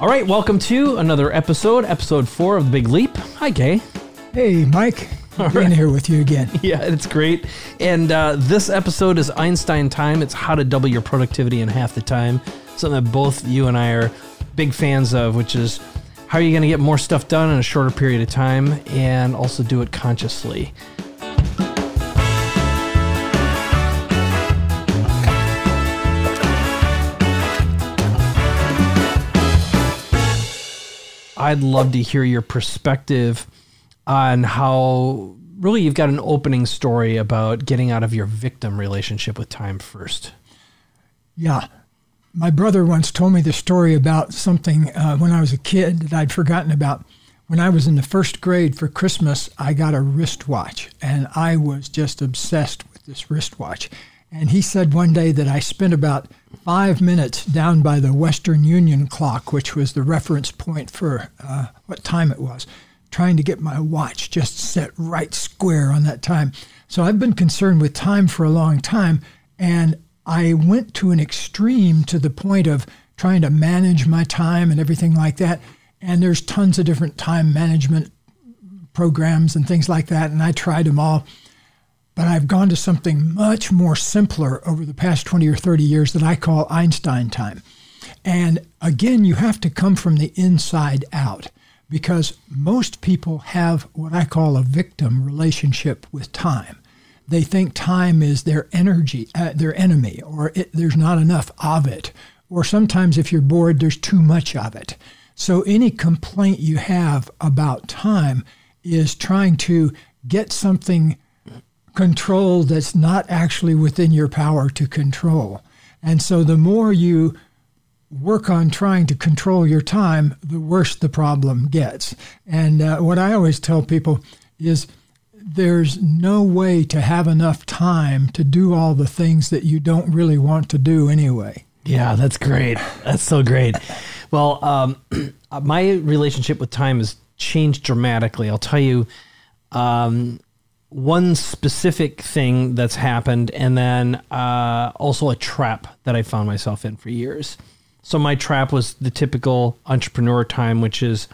All right, welcome to another episode, episode four of The Big Leap. Hi, Gay. Hey, Mike. Being right. here with you again. Yeah, it's great. And uh, this episode is Einstein Time. It's how to double your productivity in half the time. Something that both you and I are big fans of, which is how are you going to get more stuff done in a shorter period of time and also do it consciously. I'd love to hear your perspective on how really you've got an opening story about getting out of your victim relationship with time first. Yeah. My brother once told me the story about something uh, when I was a kid that I'd forgotten about. When I was in the first grade for Christmas, I got a wristwatch, and I was just obsessed with this wristwatch. And he said one day that I spent about five minutes down by the Western Union clock, which was the reference point for uh, what time it was, trying to get my watch just set right square on that time. So I've been concerned with time for a long time, and I went to an extreme to the point of trying to manage my time and everything like that. And there's tons of different time management programs and things like that, and I tried them all. But I've gone to something much more simpler over the past 20 or 30 years that I call Einstein time. And again, you have to come from the inside out because most people have what I call a victim relationship with time. They think time is their energy, uh, their enemy, or it, there's not enough of it. Or sometimes, if you're bored, there's too much of it. So, any complaint you have about time is trying to get something control that's not actually within your power to control. And so the more you work on trying to control your time, the worse the problem gets. And uh, what I always tell people is there's no way to have enough time to do all the things that you don't really want to do anyway. Yeah, that's great. That's so great. Well, um, my relationship with time has changed dramatically. I'll tell you, um, one specific thing that's happened, and then uh, also a trap that I found myself in for years. So my trap was the typical entrepreneur time, which is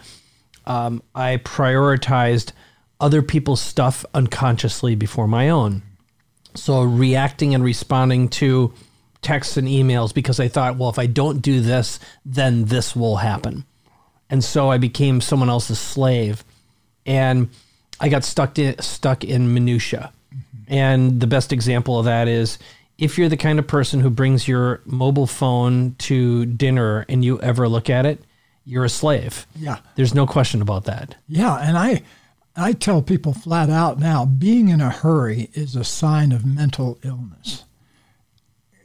um, I prioritized other people's stuff unconsciously before my own. So reacting and responding to texts and emails because I thought, well, if I don't do this, then this will happen. And so I became someone else's slave. And I got stuck in stuck in minutia. Mm-hmm. And the best example of that is if you're the kind of person who brings your mobile phone to dinner and you ever look at it, you're a slave. Yeah. There's no question about that. Yeah, and I I tell people flat out now, being in a hurry is a sign of mental illness.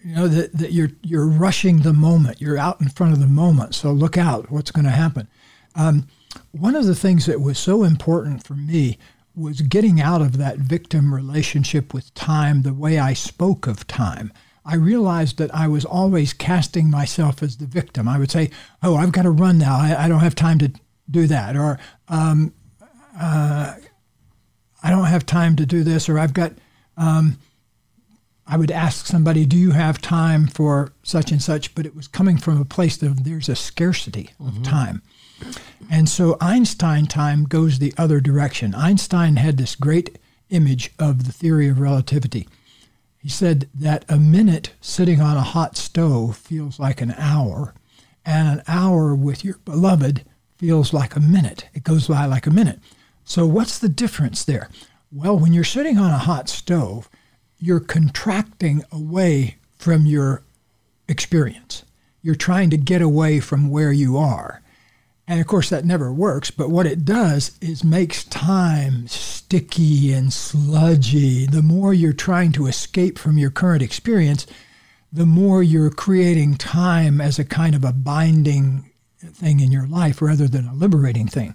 You know that, that you're you're rushing the moment. You're out in front of the moment. So look out. What's going to happen? Um, one of the things that was so important for me was getting out of that victim relationship with time, the way I spoke of time. I realized that I was always casting myself as the victim. I would say, Oh, I've got to run now. I, I don't have time to do that. Or, um, uh, I don't have time to do this. Or I've got, um, I would ask somebody, Do you have time for such and such? But it was coming from a place of there's a scarcity of mm-hmm. time. And so Einstein time goes the other direction. Einstein had this great image of the theory of relativity. He said that a minute sitting on a hot stove feels like an hour, and an hour with your beloved feels like a minute. It goes by like a minute. So, what's the difference there? Well, when you're sitting on a hot stove, you're contracting away from your experience. You're trying to get away from where you are. And of course, that never works. But what it does is makes time sticky and sludgy. The more you're trying to escape from your current experience, the more you're creating time as a kind of a binding thing in your life rather than a liberating thing.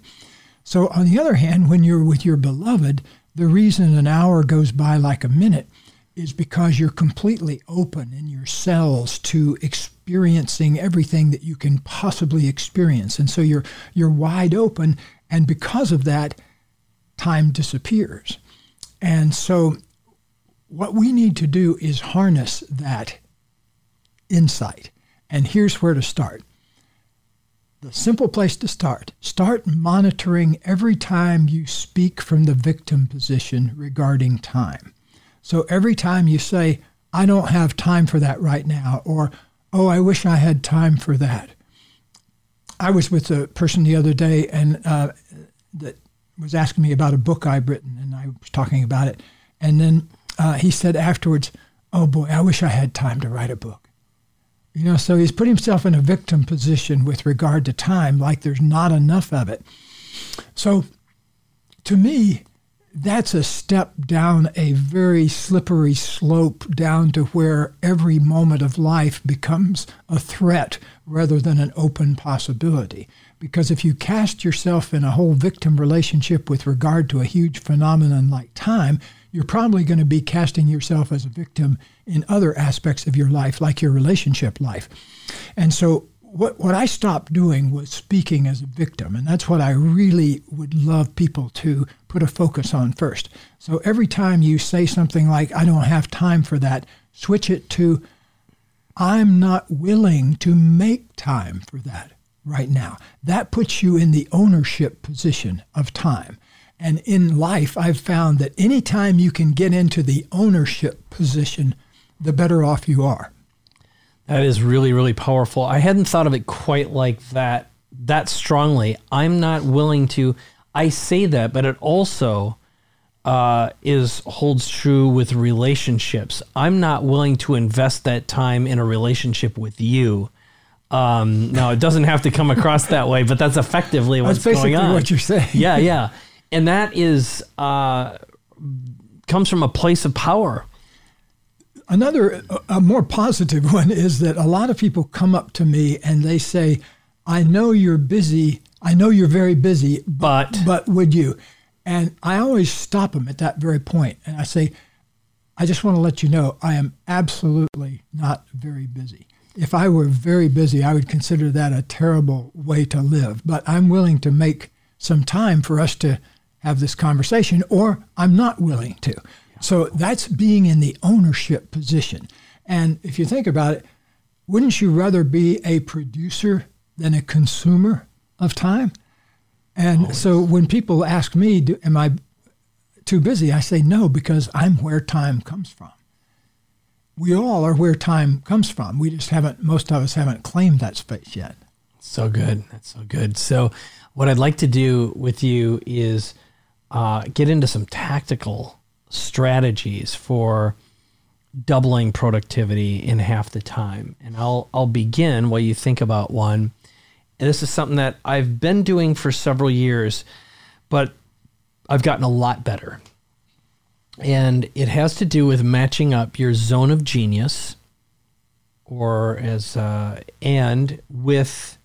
So, on the other hand, when you're with your beloved, the reason an hour goes by like a minute is because you're completely open in your cells to experiencing everything that you can possibly experience. And so you're you're wide open and because of that time disappears. And so what we need to do is harness that insight. And here's where to start. the simple place to start. Start monitoring every time you speak from the victim position regarding time. So every time you say, I don't have time for that right now, or, oh, I wish I had time for that. I was with a person the other day and uh, that was asking me about a book I've written, and I was talking about it. And then uh, he said afterwards, Oh boy, I wish I had time to write a book. You know, so he's put himself in a victim position with regard to time, like there's not enough of it. So to me, that's a step down a very slippery slope down to where every moment of life becomes a threat rather than an open possibility. Because if you cast yourself in a whole victim relationship with regard to a huge phenomenon like time, you're probably going to be casting yourself as a victim in other aspects of your life, like your relationship life. And so, what, what I stopped doing was speaking as a victim. And that's what I really would love people to put a focus on first. So, every time you say something like, I don't have time for that, switch it to, I'm not willing to make time for that right now. That puts you in the ownership position of time. And in life, I've found that anytime you can get into the ownership position, the better off you are. That is really, really powerful. I hadn't thought of it quite like that, that strongly. I'm not willing to, I say that, but it also uh, is holds true with relationships. I'm not willing to invest that time in a relationship with you. Um, now it doesn't have to come across that way, but that's effectively what's that's basically going on. What you're saying? Yeah, yeah and that is uh, comes from a place of power. Another, a more positive one is that a lot of people come up to me and they say, "I know you're busy. I know you're very busy, but but would you?" And I always stop them at that very point, and I say, "I just want to let you know I am absolutely not very busy." If I were very busy, I would consider that a terrible way to live. But I'm willing to make some time for us to have this conversation, or I'm not willing to. So that's being in the ownership position. And if you think about it, wouldn't you rather be a producer than a consumer of time? And Always. so when people ask me, do, Am I too busy? I say no, because I'm where time comes from. We all are where time comes from. We just haven't, most of us haven't claimed that space yet. So good. That's so good. So, what I'd like to do with you is uh, get into some tactical strategies for doubling productivity in half the time. And I'll I'll begin while you think about one. And this is something that I've been doing for several years, but I've gotten a lot better. And it has to do with matching up your zone of genius, or as uh, and with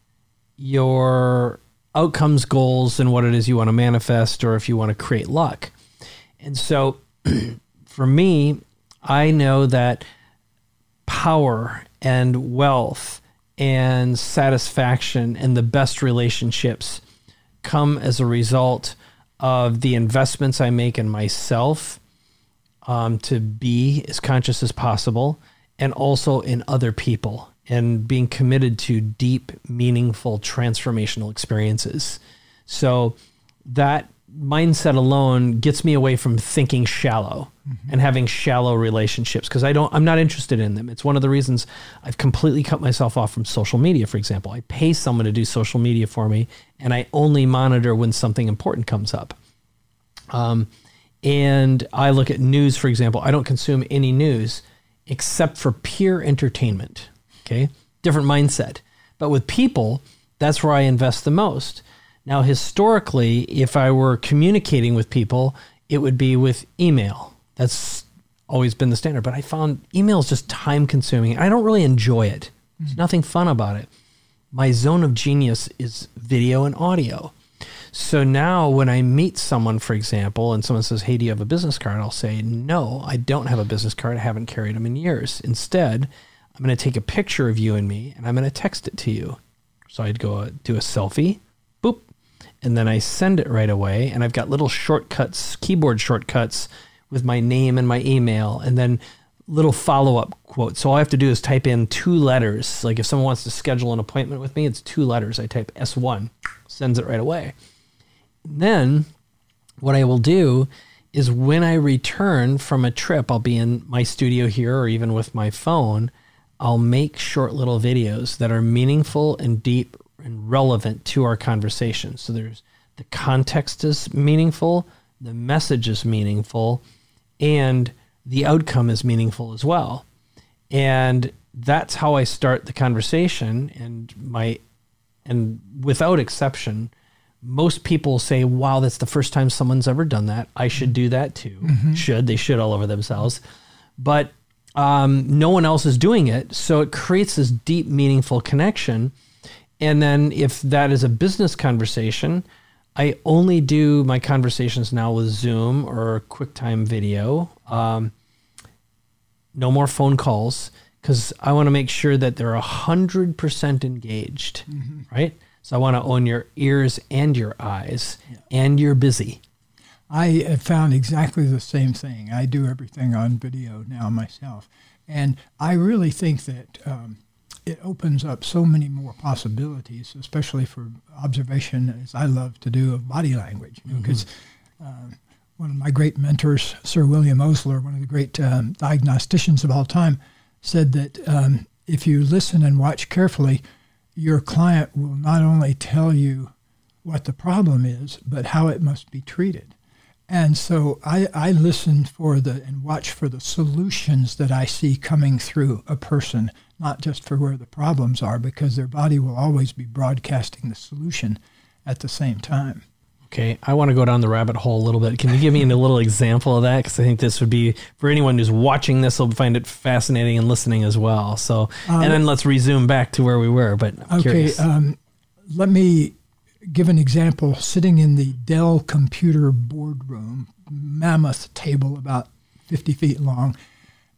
your outcomes goals and what it is you want to manifest or if you want to create luck. And so for me, I know that power and wealth and satisfaction and the best relationships come as a result of the investments I make in myself um, to be as conscious as possible and also in other people and being committed to deep, meaningful, transformational experiences. So that mindset alone gets me away from thinking shallow mm-hmm. and having shallow relationships because I don't I'm not interested in them. It's one of the reasons I've completely cut myself off from social media, for example. I pay someone to do social media for me and I only monitor when something important comes up. Um, and I look at news, for example. I don't consume any news except for pure entertainment. Okay. Different mindset. But with people, that's where I invest the most. Now, historically, if I were communicating with people, it would be with email. That's always been the standard. But I found email is just time consuming. I don't really enjoy it. There's nothing fun about it. My zone of genius is video and audio. So now when I meet someone, for example, and someone says, Hey, do you have a business card? I'll say, No, I don't have a business card. I haven't carried them in years. Instead, I'm going to take a picture of you and me and I'm going to text it to you. So I'd go uh, do a selfie, and then I send it right away. And I've got little shortcuts, keyboard shortcuts with my name and my email, and then little follow up quote. So all I have to do is type in two letters. Like if someone wants to schedule an appointment with me, it's two letters. I type S1, sends it right away. Then what I will do is when I return from a trip, I'll be in my studio here or even with my phone. I'll make short little videos that are meaningful and deep and relevant to our conversation. So there's the context is meaningful, the message is meaningful, and the outcome is meaningful as well. And that's how I start the conversation and my and without exception, most people say, "Wow, that's the first time someone's ever done that. I should do that too." Mm-hmm. Should they should all over themselves, but um, no one else is doing it, so it creates this deep, meaningful connection. And then, if that is a business conversation, I only do my conversations now with Zoom or QuickTime video. Um, no more phone calls because I want to make sure that they're hundred percent engaged, mm-hmm. right? So I want to own your ears and your eyes, yeah. and you're busy. I have found exactly the same thing. I do everything on video now myself, and I really think that um, it opens up so many more possibilities, especially for observation, as I love to do, of body language. Because you know, mm-hmm. uh, one of my great mentors, Sir William Osler, one of the great um, diagnosticians of all time, said that um, if you listen and watch carefully, your client will not only tell you what the problem is, but how it must be treated. And so I, I listen for the and watch for the solutions that I see coming through a person, not just for where the problems are, because their body will always be broadcasting the solution at the same time. Okay, I want to go down the rabbit hole a little bit. Can you give me a little example of that? Because I think this would be for anyone who's watching this will find it fascinating and listening as well. So, um, and then let's resume back to where we were. But I'm okay, um, let me give an example. Sitting in the Dell computer boardroom, mammoth table about 50 feet long,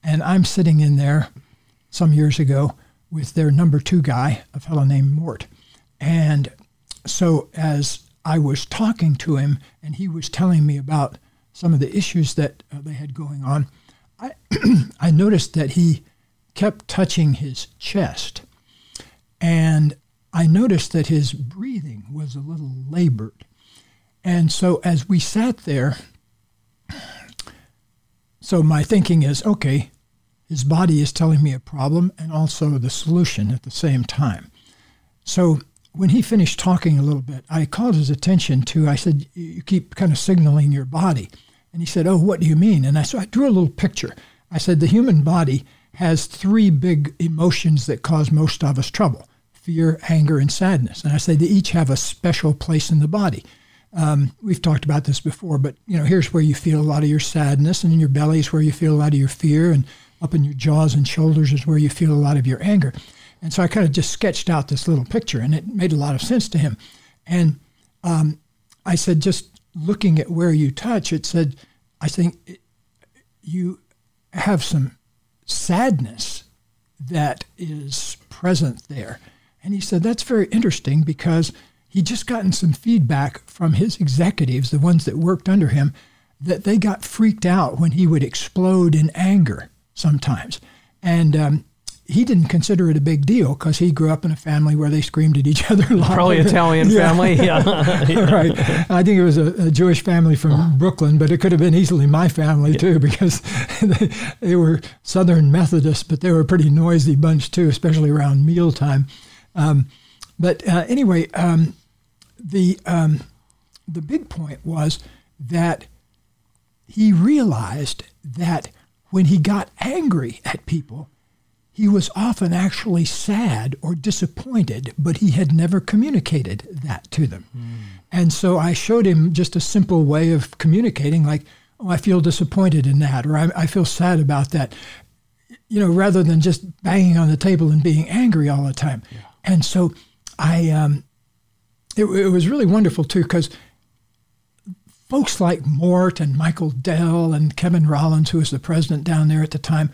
and I'm sitting in there some years ago with their number two guy, a fellow named Mort, and so as I was talking to him and he was telling me about some of the issues that uh, they had going on, I, I noticed that he kept touching his chest. And I noticed that his breathing was a little labored. And so as we sat there, so my thinking is okay, his body is telling me a problem and also the solution at the same time. So when he finished talking a little bit, I called his attention to, I said, You keep kind of signaling your body. And he said, Oh, what do you mean? And I, so I drew a little picture. I said, The human body has three big emotions that cause most of us trouble fear, anger, and sadness. And I say they each have a special place in the body. Um, we've talked about this before, but you know, here's where you feel a lot of your sadness, and in your belly is where you feel a lot of your fear, and up in your jaws and shoulders is where you feel a lot of your anger. And so I kind of just sketched out this little picture, and it made a lot of sense to him. And um, I said, just looking at where you touch, it said, I think it, you have some sadness that is present there. And he said, that's very interesting because he'd just gotten some feedback from his executives, the ones that worked under him, that they got freaked out when he would explode in anger sometimes. And um, he didn't consider it a big deal because he grew up in a family where they screamed at each other a lot. Probably Italian yeah. family, yeah. right. I think it was a, a, Jewish family from Brooklyn, but it could have been easily my family yeah. too because they, they, were Southern Methodists, but they were a pretty noisy bunch too, especially around mealtime. Um, but uh, anyway, um, the um, the big point was that he realized that when he got angry at people he was often actually sad or disappointed, but he had never communicated that to them. Mm. And so I showed him just a simple way of communicating, like, oh, I feel disappointed in that, or I, I feel sad about that, you know, rather than just banging on the table and being angry all the time. Yeah. And so I, um, it, it was really wonderful too, because folks like Mort and Michael Dell and Kevin Rollins, who was the president down there at the time,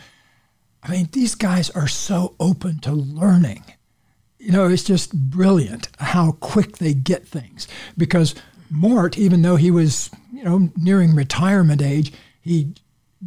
I mean, these guys are so open to learning. You know, it's just brilliant how quick they get things. Because Mort, even though he was, you know, nearing retirement age, he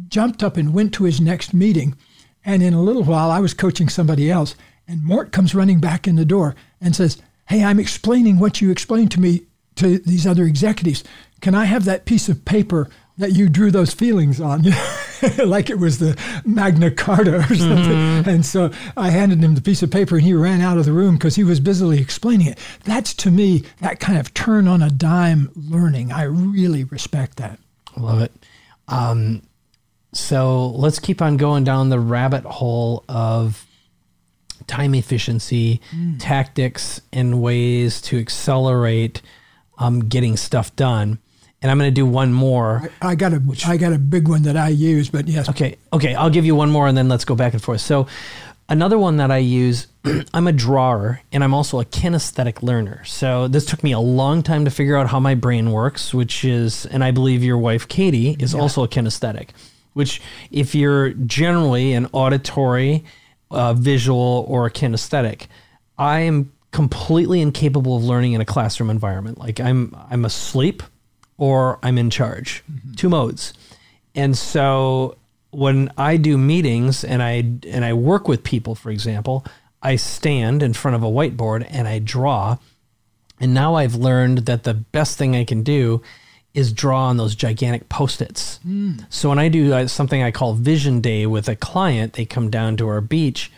jumped up and went to his next meeting. And in a little while, I was coaching somebody else, and Mort comes running back in the door and says, Hey, I'm explaining what you explained to me to these other executives. Can I have that piece of paper that you drew those feelings on? like it was the Magna Carta or something. Mm-hmm. And so I handed him the piece of paper and he ran out of the room because he was busily explaining it. That's to me that kind of turn on a dime learning. I really respect that. Love it. Um, so let's keep on going down the rabbit hole of time efficiency, mm. tactics, and ways to accelerate um, getting stuff done. And I'm going to do one more. I, I got a which, I got a big one that I use, but yes. Okay, okay. I'll give you one more, and then let's go back and forth. So, another one that I use. I'm a drawer, and I'm also a kinesthetic learner. So this took me a long time to figure out how my brain works, which is, and I believe your wife Katie is yeah. also a kinesthetic. Which, if you're generally an auditory, uh, visual, or kinesthetic, I am completely incapable of learning in a classroom environment. Like I'm I'm asleep or I'm in charge. Mm-hmm. Two modes. And so when I do meetings and I and I work with people, for example, I stand in front of a whiteboard and I draw. And now I've learned that the best thing I can do is draw on those gigantic post-its. Mm. So when I do uh, something I call vision day with a client, they come down to our beach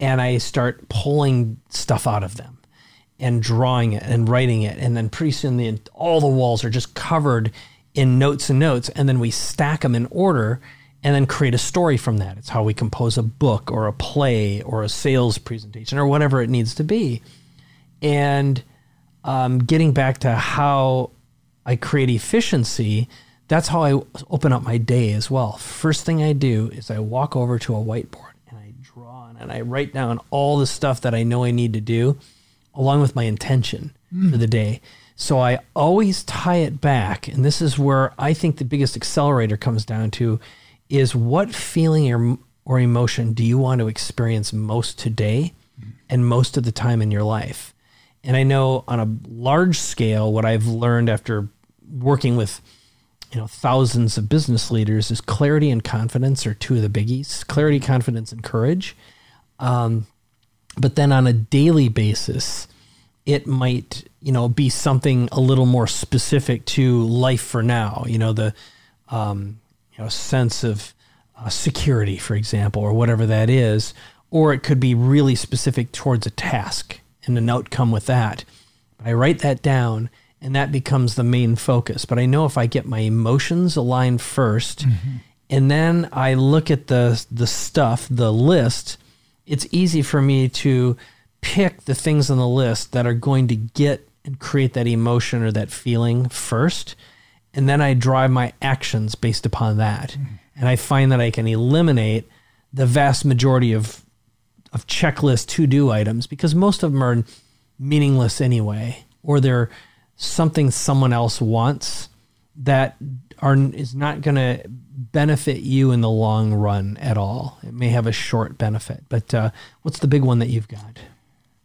and I start pulling stuff out of them and drawing it and writing it. And then pretty soon the, all the walls are just covered in notes and notes. And then we stack them in order and then create a story from that. It's how we compose a book or a play or a sales presentation or whatever it needs to be. And um, getting back to how I create efficiency, that's how I open up my day as well. First thing I do is I walk over to a whiteboard and I draw and I write down all the stuff that I know I need to do along with my intention mm. for the day. So I always tie it back. And this is where I think the biggest accelerator comes down to is what feeling or, or emotion do you want to experience most today and most of the time in your life? And I know on a large scale, what I've learned after working with you know thousands of business leaders is clarity and confidence are two of the biggies clarity confidence and courage um, but then on a daily basis, it might, you know, be something a little more specific to life for now. You know, the, um, you know, sense of uh, security, for example, or whatever that is, or it could be really specific towards a task and an outcome with that. But I write that down, and that becomes the main focus. But I know if I get my emotions aligned 1st mm-hmm. and then I look at the the stuff, the list it's easy for me to pick the things on the list that are going to get and create that emotion or that feeling first. And then I drive my actions based upon that. Mm-hmm. And I find that I can eliminate the vast majority of, of checklist to do items because most of them are meaningless anyway, or they're something someone else wants that are is not going to benefit you in the long run at all. It may have a short benefit, but uh, what's the big one that you've got?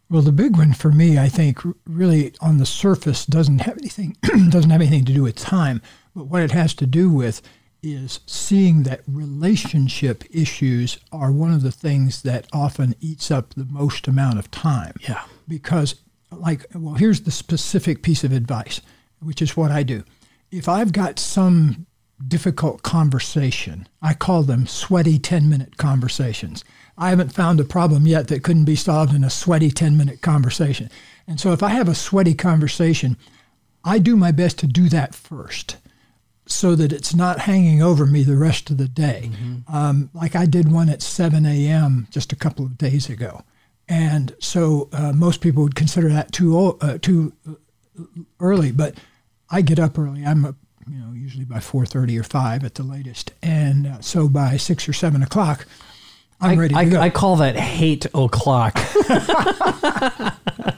Well, the big one for me, I think, really on the surface doesn't have anything doesn't have anything to do with time, but what it has to do with is seeing that relationship issues are one of the things that often eats up the most amount of time. Yeah. Because, like, well, here's the specific piece of advice, which is what I do. If I've got some difficult conversation. I call them sweaty 10 minute conversations. I haven't found a problem yet that couldn't be solved in a sweaty 10 minute conversation. And so if I have a sweaty conversation, I do my best to do that first so that it's not hanging over me the rest of the day. Mm-hmm. Um, like I did one at 7 a.m. just a couple of days ago. And so uh, most people would consider that too, uh, too uh, early, but I get up early. I'm a you know, usually by 4.30 or 5 at the latest. And uh, so by 6 or 7 o'clock, I'm I, ready I, to go. I call that hate o'clock.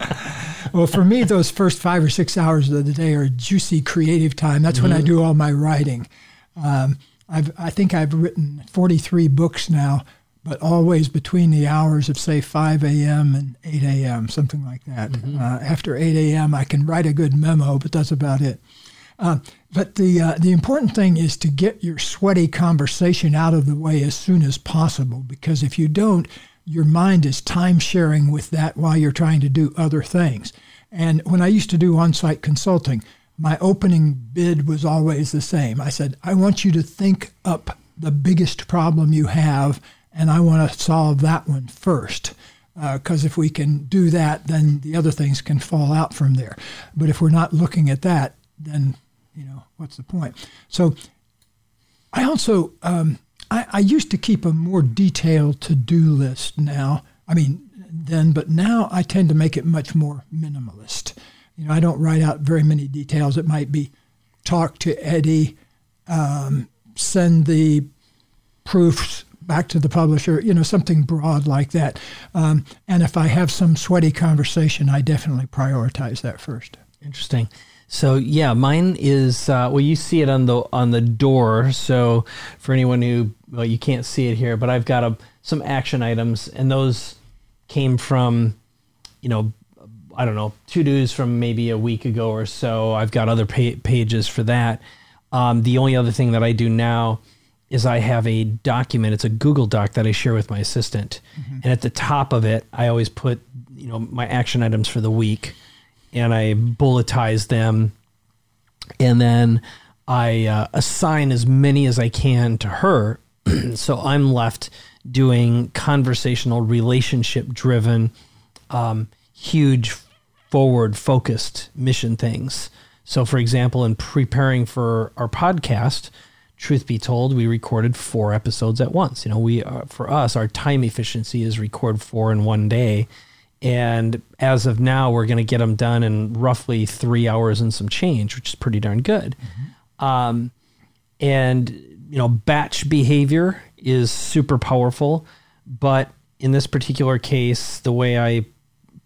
well, for me, those first five or six hours of the day are juicy creative time. That's mm-hmm. when I mm-hmm. do all my writing. Um, I've, I think I've written 43 books now, but always between the hours of, say, 5 a.m. and 8 a.m., something like that. Mm-hmm. Uh, after 8 a.m., I can write a good memo, but that's about it. Uh, but the uh, the important thing is to get your sweaty conversation out of the way as soon as possible, because if you don't, your mind is time sharing with that while you're trying to do other things. And when I used to do on site consulting, my opening bid was always the same. I said, I want you to think up the biggest problem you have, and I want to solve that one first. Because uh, if we can do that, then the other things can fall out from there. But if we're not looking at that, then you know what's the point? So I also um, I, I used to keep a more detailed to-do list. Now, I mean then, but now I tend to make it much more minimalist. You know, I don't write out very many details. It might be talk to Eddie, um, send the proofs back to the publisher, you know, something broad like that. Um, and if I have some sweaty conversation, I definitely prioritize that first. Interesting. So yeah, mine is uh, well. You see it on the on the door. So for anyone who well, you can't see it here, but I've got a, some action items, and those came from, you know, I don't know, to dos from maybe a week ago or so. I've got other pa- pages for that. Um, the only other thing that I do now is I have a document. It's a Google Doc that I share with my assistant, mm-hmm. and at the top of it, I always put you know my action items for the week, and I bulletize them, and then I uh, assign as many as I can to her. so I'm left doing conversational, relationship driven, um, huge forward focused mission things. So, for example, in preparing for our podcast, truth be told, we recorded four episodes at once. You know, we uh, for us, our time efficiency is record four in one day, and as of now, we're going to get them done in roughly three hours and some change, which is pretty darn good. Mm-hmm. Um, and you know, batch behavior is super powerful, but in this particular case, the way I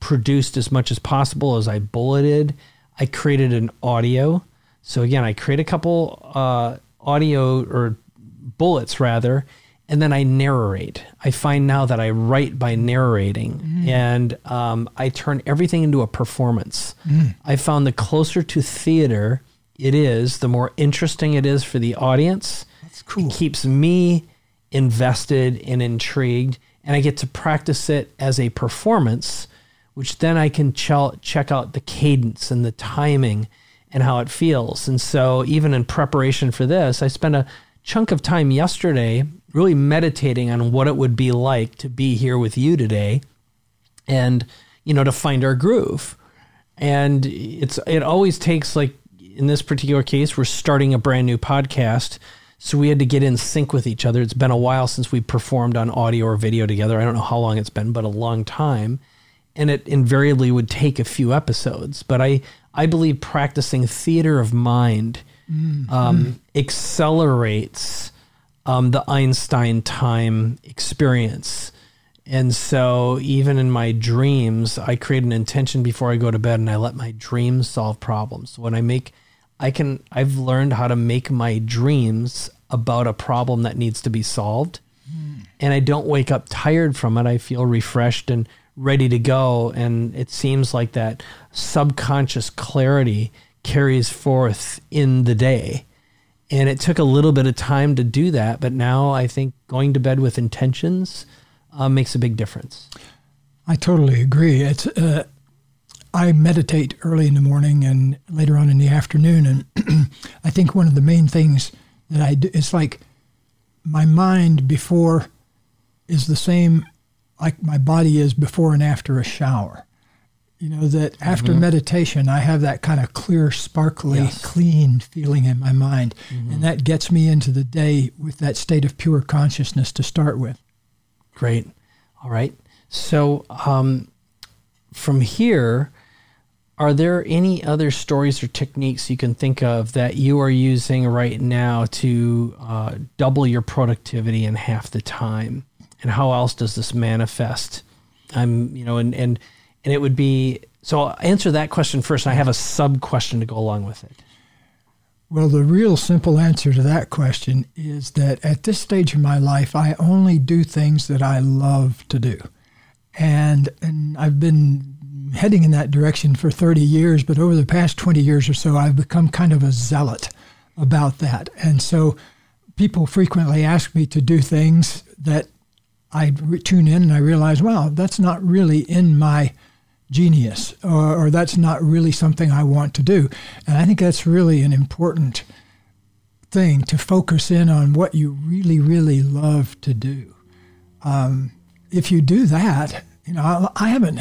produced as much as possible as I bulleted. I created an audio. So again, I create a couple uh, audio or bullets rather, and then I narrate. I find now that I write by narrating, mm. and um, I turn everything into a performance. Mm. I found the closer to theater it is, the more interesting it is for the audience. That's cool. It keeps me invested and intrigued, and I get to practice it as a performance which then I can ch- check out the cadence and the timing and how it feels. And so, even in preparation for this, I spent a chunk of time yesterday really meditating on what it would be like to be here with you today and, you know, to find our groove. And it's, it always takes, like in this particular case, we're starting a brand new podcast. So we had to get in sync with each other. It's been a while since we performed on audio or video together. I don't know how long it's been, but a long time and it invariably would take a few episodes. But I I believe practicing theater of mind mm-hmm. um, accelerates um, the Einstein time experience. And so, even in my dreams, I create an intention before I go to bed, and I let my dreams solve problems. So when I make, I can, I've learned how to make my dreams about a problem that needs to be solved, mm. and I don't wake up tired from it. I feel refreshed and ready to go. And it seems like that subconscious clarity carries forth in the day. And it took a little bit of time to do that. But now I think going to bed with intentions uh, makes a big difference. I totally agree. It's, uh, I meditate early in the morning and later on in the afternoon. And I think one of the main things that I do, it's like my mind before is the same like my body is before and after a shower. You know, that after mm-hmm. meditation, I have that kind of clear, sparkly, yes. clean feeling in my mind. Mm-hmm. And that gets me into the day with that state of pure consciousness to start with. Great. All right. So, um, from here, are there any other stories or techniques you can think of that you are using right now to uh, double your productivity in half the time? and how else does this manifest? I'm, you know, and and and it would be so. I'll answer that question first, and I have a sub question to go along with it. Well, the real simple answer to that question is that at this stage of my life, I only do things that I love to do, and and I've been heading in that direction for 30 years, but over the past 20 years or so, I've become kind of a zealot about that. And so people frequently ask me to do things that I tune in and I realize, wow, that's not really in my genius, or, or that's not really something I want to do. And I think that's really an important thing to focus in on what you really, really love to do. Um, if you do that, you know, I, I haven't,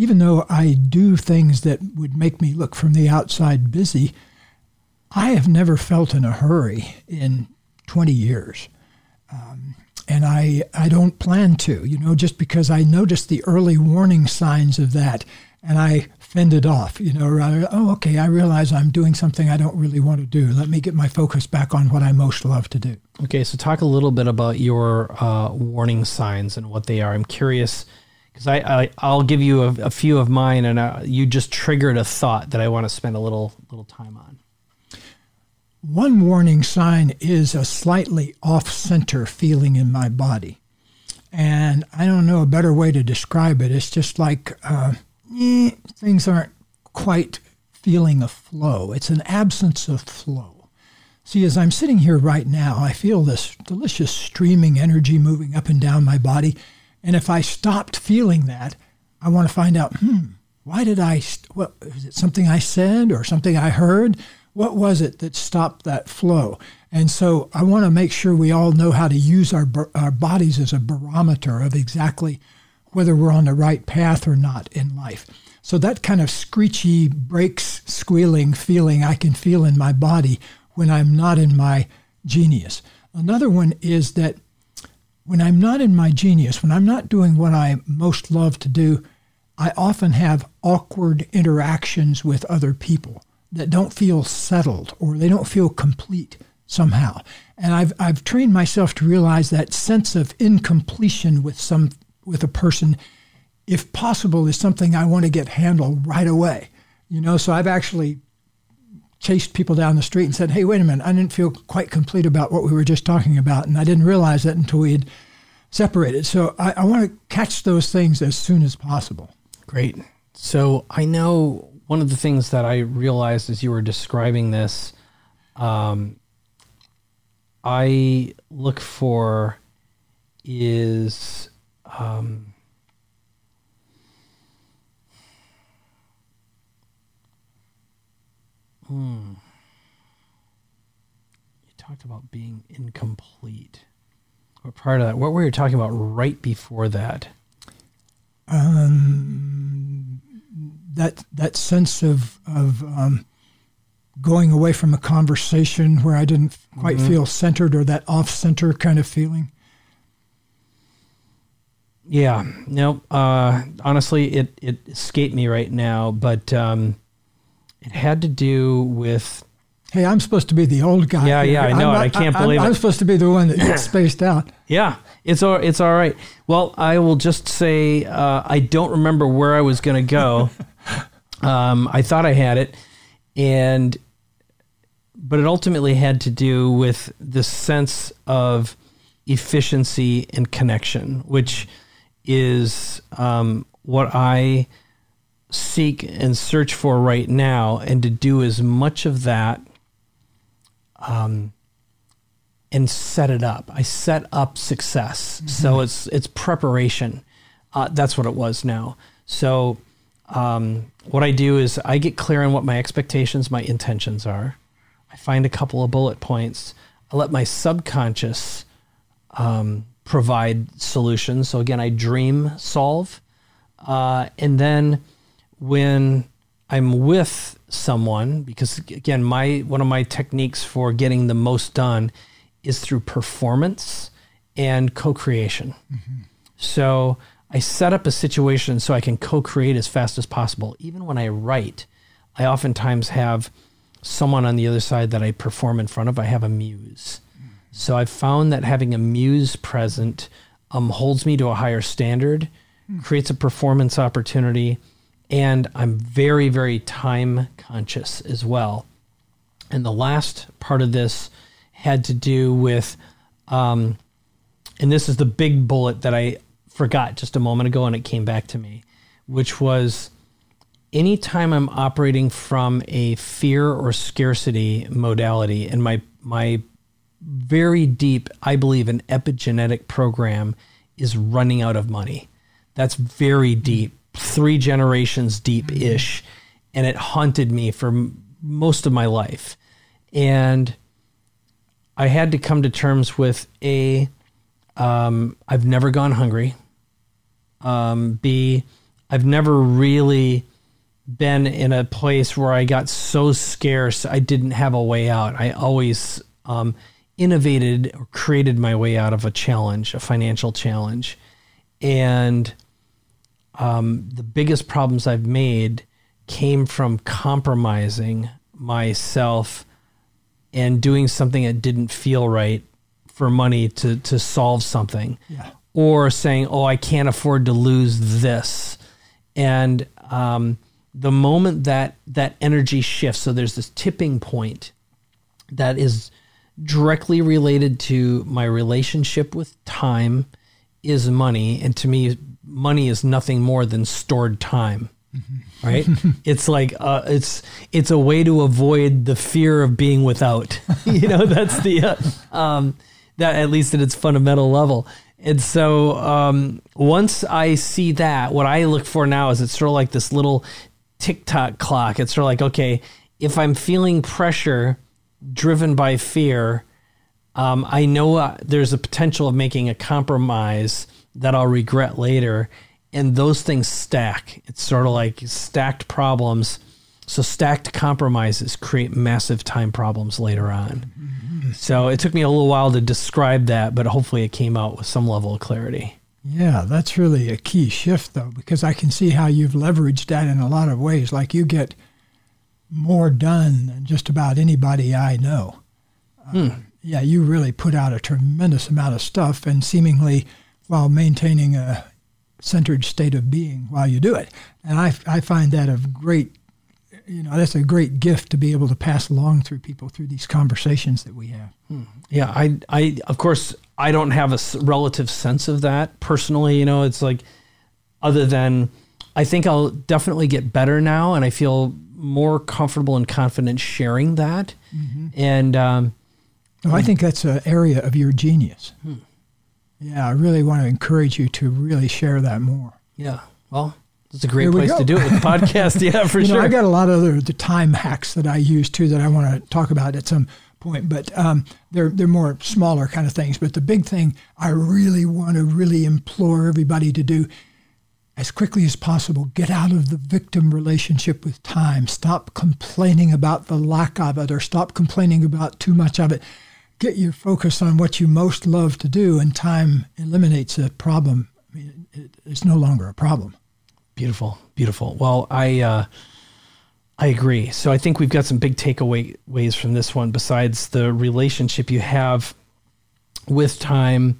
even though I do things that would make me look from the outside busy, I have never felt in a hurry in 20 years. Um, and I, I don't plan to, you know, just because I noticed the early warning signs of that and I fended off, you know, rather, oh, okay, I realize I'm doing something I don't really want to do. Let me get my focus back on what I most love to do. Okay, so talk a little bit about your uh, warning signs and what they are. I'm curious because I, I will give you a, a, few of mine, and uh, you just triggered a thought that I want to spend a little little time on. One warning sign is a slightly off center feeling in my body. And I don't know a better way to describe it. It's just like uh, eh, things aren't quite feeling a flow. It's an absence of flow. See, as I'm sitting here right now, I feel this delicious streaming energy moving up and down my body. And if I stopped feeling that, I want to find out, hmm, why did I, st- what, is it something I said or something I heard? what was it that stopped that flow? And so I want to make sure we all know how to use our, our bodies as a barometer of exactly whether we're on the right path or not in life. So that kind of screechy, brakes squealing feeling I can feel in my body when I'm not in my genius. Another one is that when I'm not in my genius, when I'm not doing what I most love to do, I often have awkward interactions with other people that don't feel settled or they don't feel complete somehow. And I've I've trained myself to realize that sense of incompletion with some with a person, if possible, is something I want to get handled right away. You know, so I've actually chased people down the street and said, "Hey, wait a minute! I didn't feel quite complete about what we were just talking about, and I didn't realize that until we had separated." So I, I want to catch those things as soon as possible. Great. So I know one of the things that I realized as you were describing this, um, I look for is um, hmm. You talked about being incomplete. What part of that? What were you talking about right before that? Um, that that sense of of um, going away from a conversation where I didn't quite mm-hmm. feel centered or that off center kind of feeling. Yeah, no. Uh, honestly, it it escaped me right now, but um, it had to do with. Hey, I'm supposed to be the old guy. Yeah, here. yeah, I know it. I can't I'm, believe I'm, it. I'm supposed to be the one that gets spaced out. Yeah, it's all it's all right. Well, I will just say uh, I don't remember where I was going to go. Um, I thought I had it, and but it ultimately had to do with the sense of efficiency and connection, which is um, what I seek and search for right now, and to do as much of that. Um, and set it up. I set up success, mm-hmm. so it's it's preparation. Uh, that's what it was now. So um, what I do is I get clear on what my expectations, my intentions are. I find a couple of bullet points. I let my subconscious um, provide solutions. So again, I dream solve. Uh, and then when I'm with someone, because again, my one of my techniques for getting the most done is through performance and co-creation. Mm-hmm. So I set up a situation so I can co create as fast as possible. Even when I write, I oftentimes have someone on the other side that I perform in front of. I have a muse. So I've found that having a muse present um, holds me to a higher standard, creates a performance opportunity, and I'm very, very time conscious as well. And the last part of this had to do with, um, and this is the big bullet that I forgot just a moment ago and it came back to me, which was anytime I'm operating from a fear or scarcity modality, and my my very deep, I believe, an epigenetic program is running out of money. That's very deep, three generations deep ish, and it haunted me for m- most of my life. And I had to come to terms with a. Um, I've never gone hungry. Um, B, I've never really been in a place where I got so scarce I didn't have a way out. I always um, innovated or created my way out of a challenge, a financial challenge. And um, the biggest problems I've made came from compromising myself and doing something that didn't feel right for money to, to solve something. Yeah. Or saying, oh, I can't afford to lose this. And um, the moment that that energy shifts, so there's this tipping point that is directly related to my relationship with time is money and to me money is nothing more than stored time right? It's like uh, it's it's a way to avoid the fear of being without. You know that's the uh, um, that at least at its fundamental level. And so um, once i see that what i look for now is it's sort of like this little tick-tock clock. It's sort of like okay if i'm feeling pressure driven by fear, um, I know uh, there's a potential of making a compromise that I'll regret later. And those things stack. It's sort of like stacked problems. So stacked compromises create massive time problems later on. So it took me a little while to describe that, but hopefully it came out with some level of clarity. Yeah, that's really a key shift, though, because I can see how you've leveraged that in a lot of ways. Like you get more done than just about anybody I know. Uh, yeah, you really put out a tremendous amount of stuff and seemingly while maintaining a centered state of being while you do it. And I, I find that a great, you know, that's a great gift to be able to pass along through people through these conversations that we have. Hmm. Yeah, I, I, of course, I don't have a relative sense of that personally. You know, it's like, other than, I think I'll definitely get better now, and I feel more comfortable and confident sharing that. Mm-hmm. And um, No, I think that's an area of your genius. Hmm. Yeah, I really want to encourage you to really share that more. yeah, well, it's a great Here place to do it with the podcast. Yeah, for you sure. know, I got a lot of other the time hacks that I use too that I want to talk about at some point, but um, they're they're more smaller kind of things. But the big thing I really want to really implore everybody to do as quickly as possible get out of the victim relationship with time. Stop complaining about the lack of it or stop complaining about too much of it. Get your focus on what you most love to do, and time eliminates a problem. I mean, it, it's no longer a problem. Beautiful, beautiful. Well, I uh, I agree. So I think we've got some big takeaways from this one. Besides the relationship you have with time,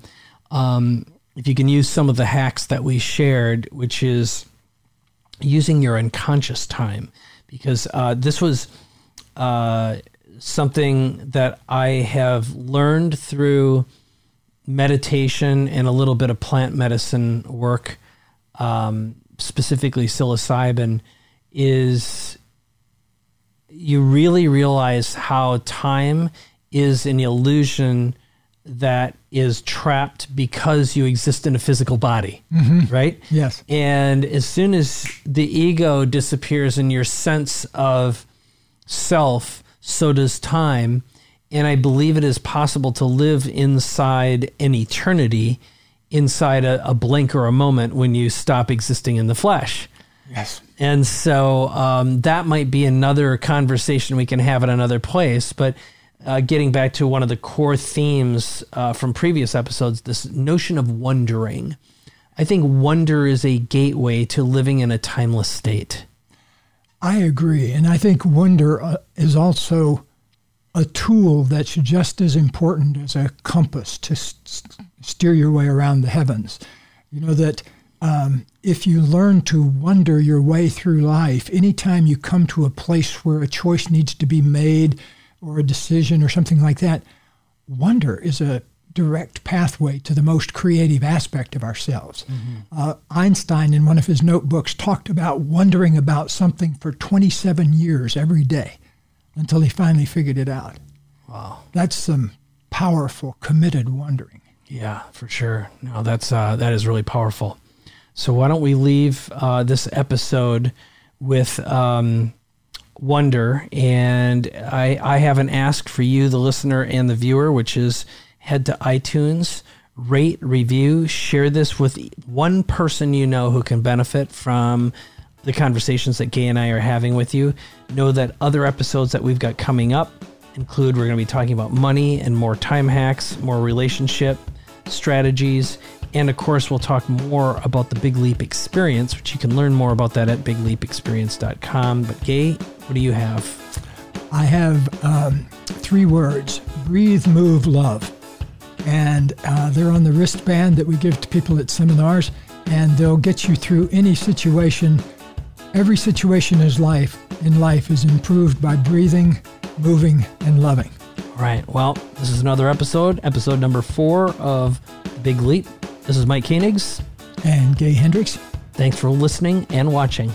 um, if you can use some of the hacks that we shared, which is using your unconscious time, because uh, this was uh, something that I have learned through meditation and a little bit of plant medicine work um, specifically psilocybin, is you really realize how time is an illusion that is trapped because you exist in a physical body, right? Yes. And as soon as the ego disappears in your sense of self, so does time. And I believe it is possible to live inside an eternity, inside a, a blink or a moment when you stop existing in the flesh. Yes. And so um, that might be another conversation we can have at another place. But uh, getting back to one of the core themes uh, from previous episodes, this notion of wondering. I think wonder is a gateway to living in a timeless state. I agree. And I think wonder uh, is also a tool that's just as important as a compass to s- s- steer your way around the heavens. You know, that um, if you learn to wonder your way through life, anytime you come to a place where a choice needs to be made or a decision or something like that, wonder is a direct pathway to the most creative aspect of ourselves. Uh, Einstein, in one of his notebooks, talked about wondering about something for 27 years every day until he finally figured it out. Wow. That's some powerful, committed wondering. Yeah, for sure. No, that's uh, that is really powerful. So why don't we leave uh, this episode with um, wonder? And I I have an ask for you, the listener and the viewer, which is head to iTunes, rate, review, share this with one person you know who can benefit from the conversations that Gay and I are having with you. Know that other episodes that we've got coming up include we're going to be talking about money and more time hacks, more relationship strategies, and of course, we'll talk more about the Big Leap Experience, which you can learn more about that at bigleapexperience.com. But, Gay, what do you have? I have um, three words breathe, move, love. And uh, they're on the wristband that we give to people at seminars, and they'll get you through any situation. Every situation is life in life is improved by breathing, moving, and loving. All right. Well, this is another episode, episode number four of Big Leap. This is Mike Koenigs. And Gay Hendricks, Thanks for listening and watching.